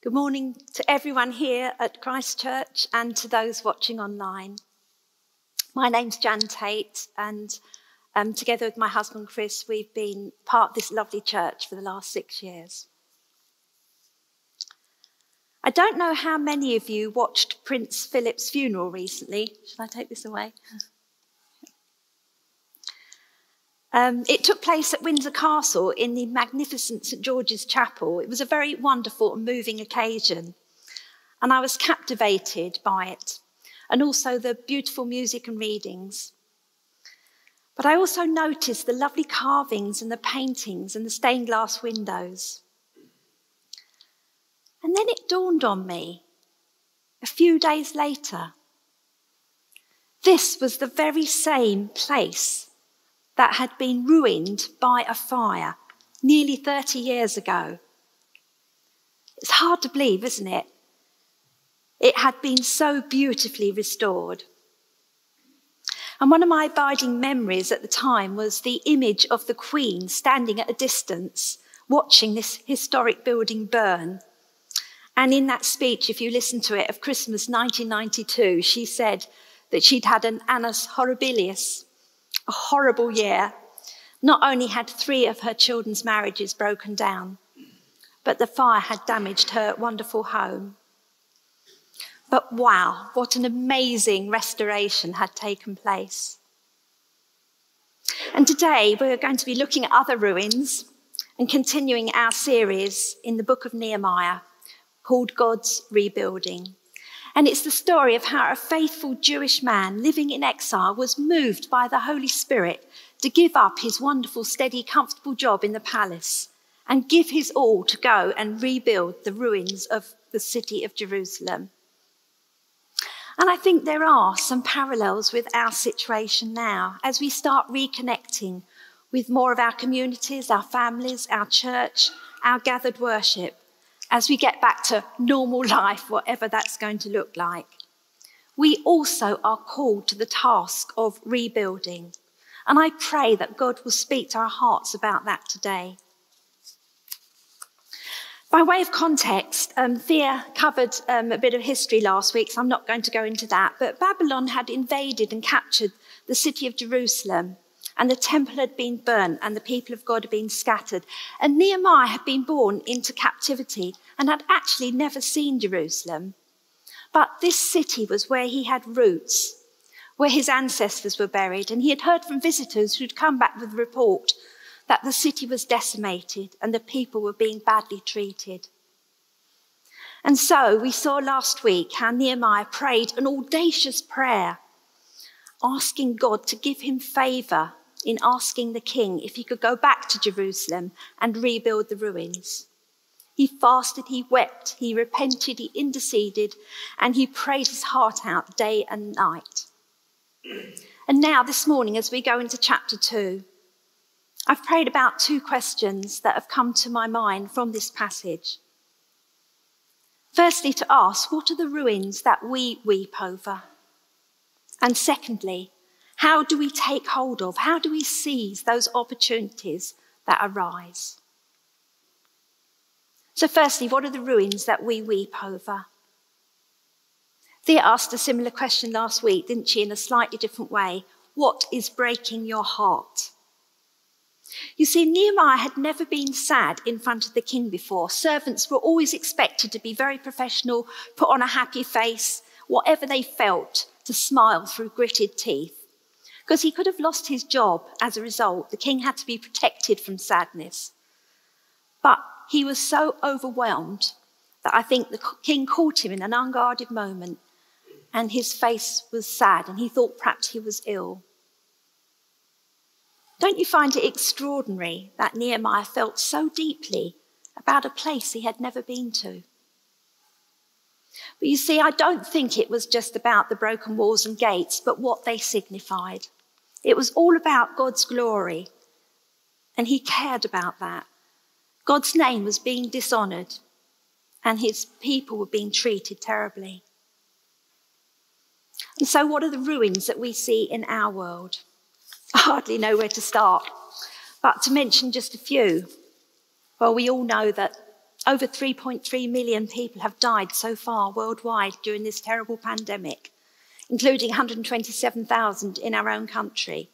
Good morning to everyone here at Christchurch and to those watching online. My name's Jan Tate, and um, together with my husband Chris, we've been part of this lovely church for the last six years. I don't know how many of you watched Prince Philip's funeral recently. Shall I take this away? Um, it took place at Windsor Castle in the magnificent St George's Chapel. It was a very wonderful and moving occasion, and I was captivated by it, and also the beautiful music and readings. But I also noticed the lovely carvings and the paintings and the stained glass windows. And then it dawned on me a few days later. This was the very same place that had been ruined by a fire nearly 30 years ago. It's hard to believe, isn't it? It had been so beautifully restored. And one of my abiding memories at the time was the image of the Queen standing at a distance, watching this historic building burn. And in that speech, if you listen to it, of Christmas 1992, she said that she'd had an annus horribilis, a horrible year. Not only had three of her children's marriages broken down, but the fire had damaged her wonderful home. But wow, what an amazing restoration had taken place. And today we're going to be looking at other ruins and continuing our series in the book of Nehemiah called God's Rebuilding. And it's the story of how a faithful Jewish man living in exile was moved by the Holy Spirit to give up his wonderful, steady, comfortable job in the palace and give his all to go and rebuild the ruins of the city of Jerusalem. And I think there are some parallels with our situation now as we start reconnecting with more of our communities, our families, our church, our gathered worship as we get back to normal life, whatever that's going to look like. We also are called to the task of rebuilding. And I pray that God will speak to our hearts about that today. By way of context, um, Thea covered um, a bit of history last week, so I'm not going to go into that. But Babylon had invaded and captured the city of Jerusalem and the temple had been burnt, and the people of God had been scattered. And Nehemiah had been born into captivity and had actually never seen Jerusalem. But this city was where he had roots, where his ancestors were buried, and he had heard from visitors who'd come back with a report that the city was decimated and the people were being badly treated. And so we saw last week how Nehemiah prayed an audacious prayer, asking God to give him favor in asking the king if he could go back to Jerusalem and rebuild the ruins. He fasted, he wept, he repented, he interceded, and he prayed his heart out day and night. And now, this morning, as we go into chapter two, I've prayed about two questions that have come to my mind from this passage. Firstly, to ask, what are the ruins that we weep over? And secondly, how do we take hold of, how do we seize those opportunities that arise? So, firstly, what are the ruins that we weep over? Thea asked a similar question last week, didn't she, in a slightly different way? What is breaking your heart? You see, Nehemiah had never been sad in front of the king before. Servants were always expected to be very professional, put on a happy face, whatever they felt, to smile through gritted teeth because he could have lost his job as a result. The king had to be protected from sadness. But he was so overwhelmed that I think the king caught him in an unguarded moment and his face was sad and he thought perhaps he was ill. Don't you find it extraordinary that Nehemiah felt so deeply about a place he had never been to? But you see, I don't think it was just about the broken walls and gates, but what they signified. It was all about God's glory, and he cared about that. God's name was being dishonored, and his people were being treated terribly. And so, what are the ruins that we see in our world? I hardly know where to start, but to mention just a few. Well, we all know that Over 3.3 million people have died so far worldwide during this terrible pandemic, including 127,000 in our own country.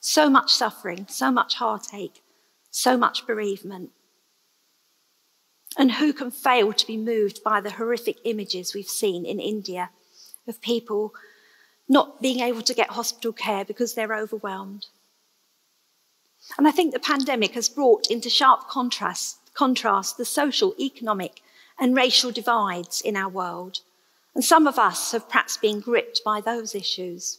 So much suffering, so much heartache, so much bereavement. And who can fail to be moved by the horrific images we've seen in India of people not being able to get hospital care because they're overwhelmed? And I think the pandemic has brought into sharp contrast, contrast the social, economic, and racial divides in our world. And some of us have perhaps been gripped by those issues.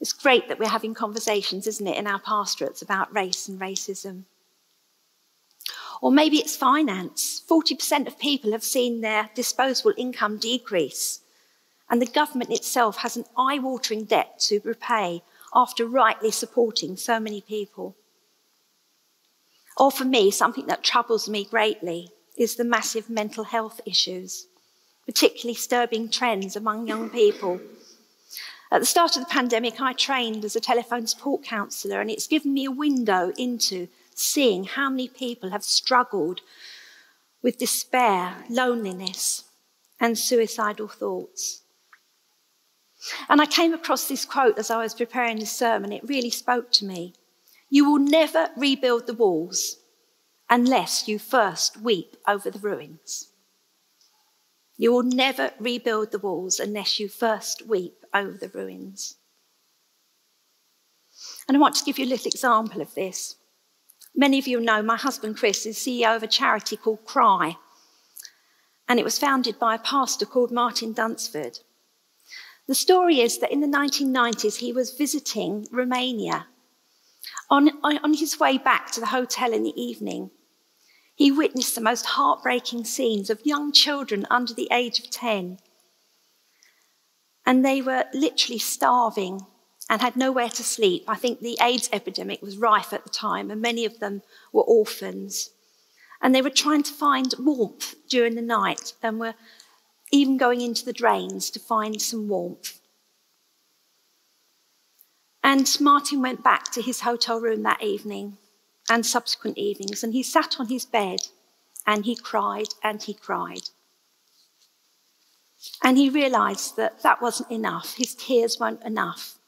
It's great that we're having conversations, isn't it, in our pastorates about race and racism. Or maybe it's finance. 40% of people have seen their disposable income decrease, and the government itself has an eye watering debt to repay after rightly supporting so many people. Or for me, something that troubles me greatly is the massive mental health issues, particularly disturbing trends among young people. At the start of the pandemic, I trained as a telephone support counsellor, and it's given me a window into seeing how many people have struggled with despair, loneliness, and suicidal thoughts. And I came across this quote as I was preparing this sermon. It really spoke to me. You will never rebuild the walls unless you first weep over the ruins. You will never rebuild the walls unless you first weep over the ruins. And I want to give you a little example of this. Many of you know my husband Chris is CEO of a charity called Cry, and it was founded by a pastor called Martin Dunsford. The story is that in the 1990s, he was visiting Romania. On, on his way back to the hotel in the evening, he witnessed the most heartbreaking scenes of young children under the age of 10. And they were literally starving and had nowhere to sleep. I think the AIDS epidemic was rife at the time, and many of them were orphans. And they were trying to find warmth during the night and were even going into the drains to find some warmth. And Martin went back to his hotel room that evening and subsequent evenings, and he sat on his bed and he cried and he cried. And he realized that that wasn't enough. His tears weren't enough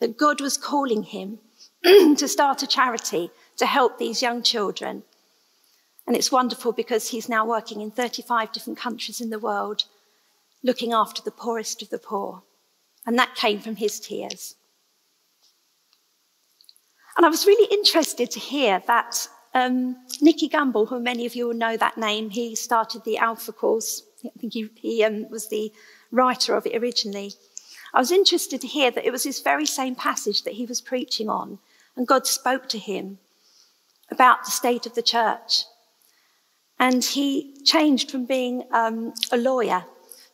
that God was calling him to start a charity to help these young children. And it's wonderful because he's now working in 35 different countries in the world, looking after the poorest of the poor. And that came from his tears. And I was really interested to hear that um, Nicky Gumbel, who many of you will know that name, he started the Alpha course. I think he, he um, was the writer of it originally. I was interested to hear that it was this very same passage that he was preaching on, and God spoke to him about the state of the church. And he changed from being um, a lawyer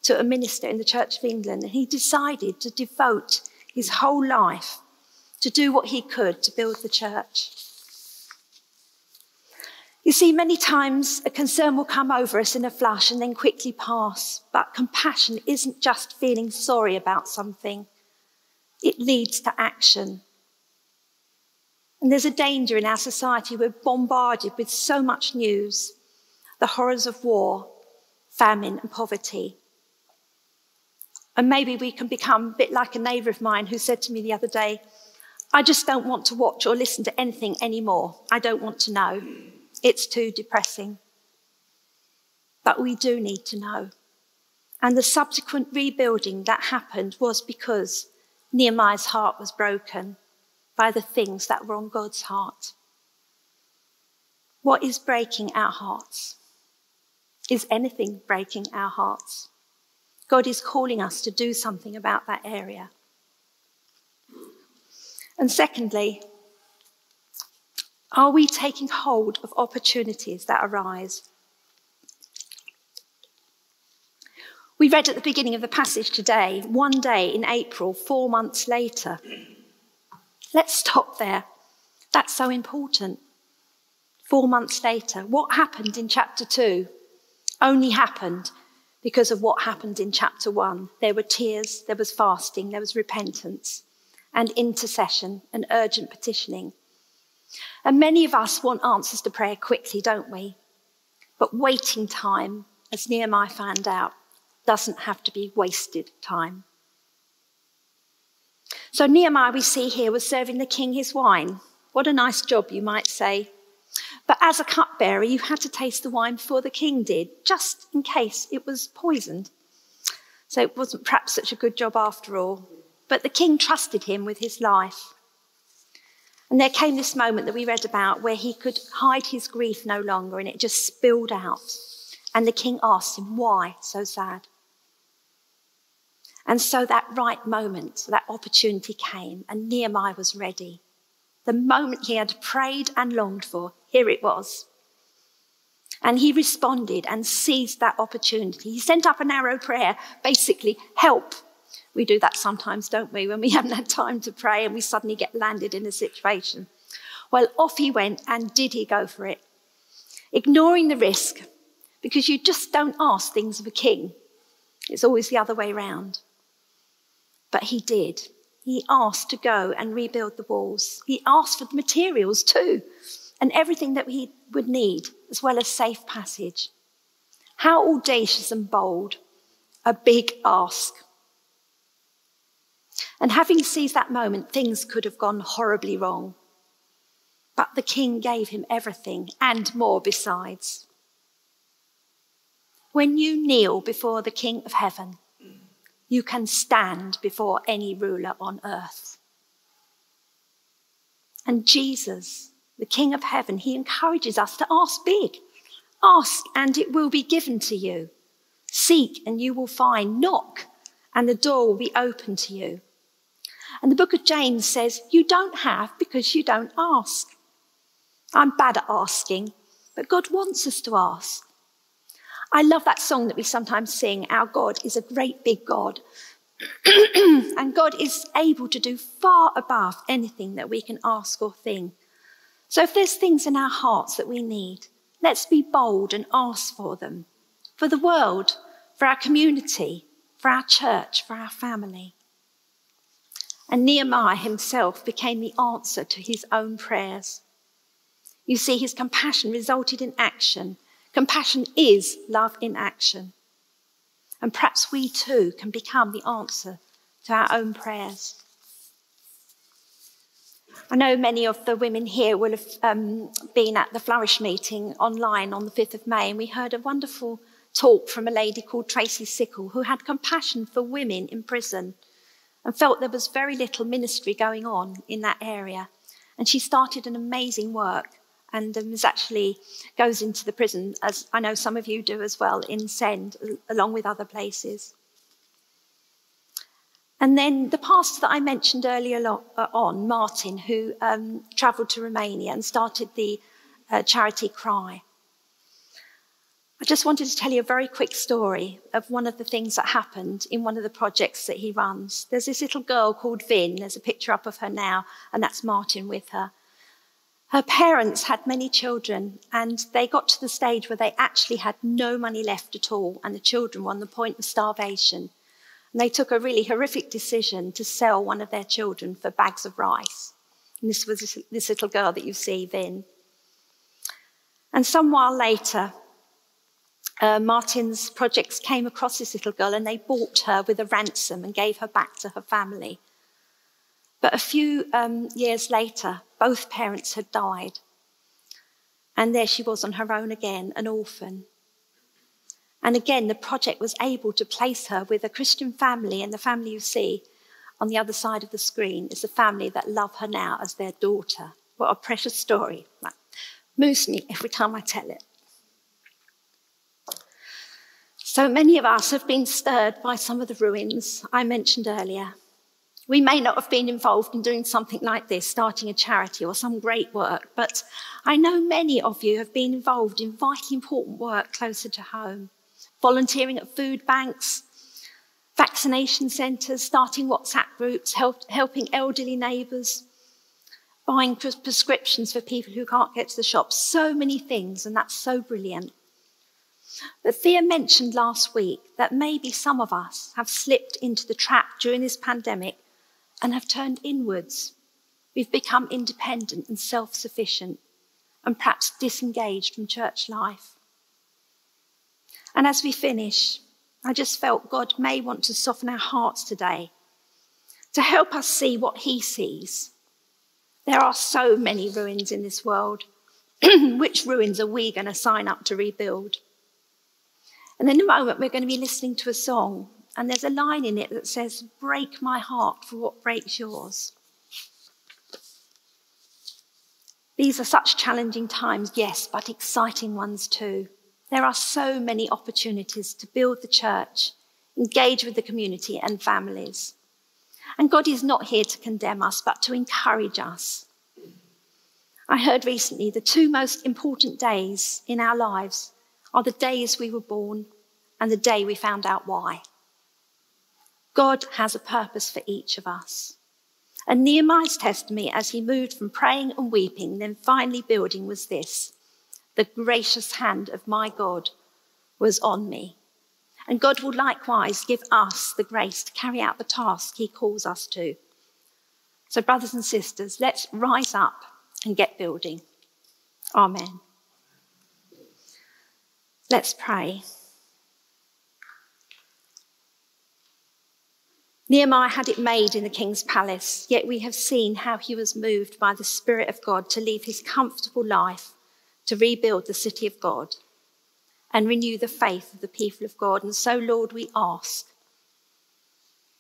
to a minister in the Church of England, and he decided to devote his whole life to do what he could to build the church. You see, many times a concern will come over us in a flash and then quickly pass. But compassion isn't just feeling sorry about something, it leads to action. And there's a danger in our society. We're bombarded with so much news the horrors of war, famine, and poverty. And maybe we can become a bit like a neighbour of mine who said to me the other day, I just don't want to watch or listen to anything anymore. I don't want to know. It's too depressing. But we do need to know. And the subsequent rebuilding that happened was because Nehemiah's heart was broken by the things that were on God's heart. What is breaking our hearts? Is anything breaking our hearts? God is calling us to do something about that area. And secondly, are we taking hold of opportunities that arise? We read at the beginning of the passage today, one day in April, four months later. Let's stop there. That's so important. Four months later. What happened in chapter two only happened because of what happened in chapter one. There were tears, there was fasting, there was repentance, and intercession and urgent petitioning. And many of us want answers to prayer quickly, don't we? But waiting time, as Nehemiah found out, doesn't have to be wasted time. So Nehemiah, we see here, was serving the king his wine. What a nice job, you might say. But as a cupbearer, you had to taste the wine before the king did, just in case it was poisoned. So it wasn't perhaps such a good job after all. But the king trusted him with his life. And there came this moment that we read about where he could hide his grief no longer and it just spilled out. And the king asked him, Why so sad? And so that right moment, that opportunity came, and Nehemiah was ready. The moment he had prayed and longed for, here it was. And he responded and seized that opportunity. He sent up an arrow prayer, basically, help. We do that sometimes, don't we, when we haven't had time to pray and we suddenly get landed in a situation. Well, off he went, and did he go for it? Ignoring the risk, because you just don't ask things of a king. It's always the other way round. But he did. He asked to go and rebuild the walls. He asked for the materials too, and everything that he would need, as well as safe passage. How audacious and bold. A big ask. And having seized that moment, things could have gone horribly wrong. But the king gave him everything and more besides. When you kneel before the king of heaven, you can stand before any ruler on earth. And Jesus, the King of heaven, he encourages us to ask big. Ask and it will be given to you. Seek and you will find. Knock and the door will be open to you. And the book of James says, You don't have because you don't ask. I'm bad at asking, but God wants us to ask. I love that song that we sometimes sing Our God is a great big God. and God is able to do far above anything that we can ask or think. So if there's things in our hearts that we need, let's be bold and ask for them. For the world, for our community, for our church, for our family. And Nehemiah himself became the answer to his own prayers. You see, his compassion resulted in action Compassion is love in action. And perhaps we too can become the answer to our own prayers. I know many of the women here will have um, been at the Flourish meeting online on the 5th of May, and we heard a wonderful talk from a lady called Tracy Sickle who had compassion for women in prison and felt there was very little ministry going on in that area. And she started an amazing work and um, actually goes into the prison, as I know some of you do as well, in Send, along with other places. And then the pastor that I mentioned earlier uh, on, Martin, who um, travelled to Romania and started the uh, charity Cry. I just wanted to tell you a very quick story of one of the things that happened in one of the projects that he runs. There's this little girl called Vin. There's a picture up of her now, and that's Martin with her. Her parents had many children, and they got to the stage where they actually had no money left at all, and the children were on the point of starvation. And they took a really horrific decision to sell one of their children for bags of rice. And this was this little girl that you see, Vin. And some while later, uh, Martin's projects came across this little girl and they bought her with a ransom and gave her back to her family. But a few um, years later, both parents had died. And there she was on her own again, an orphan. And again, the project was able to place her with a Christian family, and the family you see on the other side of the screen is the family that love her now as their daughter. What a precious story. That moves me every time I tell it. So many of us have been stirred by some of the ruins I mentioned earlier. We may not have been involved in doing something like this, starting a charity or some great work, but I know many of you have been involved in vitally important work closer to home, volunteering at food banks, vaccination centres, starting WhatsApp groups, help, helping elderly neighbours, buying prescriptions for people who can't get to the shops. So many things, and that's so brilliant. But Thea mentioned last week that maybe some of us have slipped into the trap during this pandemic and have turned inwards. We've become independent and self sufficient and perhaps disengaged from church life. And as we finish, I just felt God may want to soften our hearts today to help us see what He sees. There are so many ruins in this world. Which ruins are we going to sign up to rebuild? And in a moment, we're going to be listening to a song, and there's a line in it that says, Break my heart for what breaks yours. These are such challenging times, yes, but exciting ones too. There are so many opportunities to build the church, engage with the community and families. And God is not here to condemn us, but to encourage us. I heard recently the two most important days in our lives are the days we were born and the day we found out why. God has a purpose for each of us. And Nehemiah's testimony as he moved from praying and weeping, then finally building, was this the gracious hand of my God was on me. And God will likewise give us the grace to carry out the task he calls us to. So, brothers and sisters, let's rise up and get building. Amen. Let's pray. Nehemiah had it made in the king's palace, yet we have seen how he was moved by the Spirit of God to leave his comfortable life to rebuild the city of God and renew the faith of the people of God. And so, Lord, we ask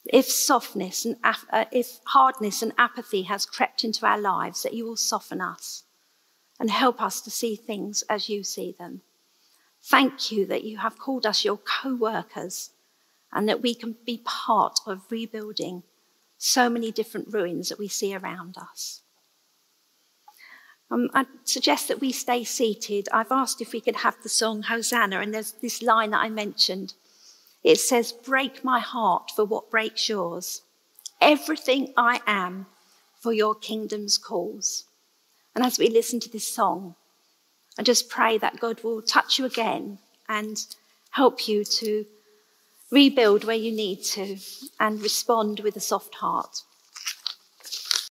if softness and uh, if hardness and apathy has crept into our lives, that you will soften us and help us to see things as you see them. Thank you that you have called us your co workers and that we can be part of rebuilding so many different ruins that we see around us. Um, I suggest that we stay seated. I've asked if we could have the song Hosanna, and there's this line that I mentioned. It says, Break my heart for what breaks yours. Everything I am for your kingdom's cause. And as we listen to this song, I just pray that God will touch you again and help you to rebuild where you need to, and respond with a soft heart.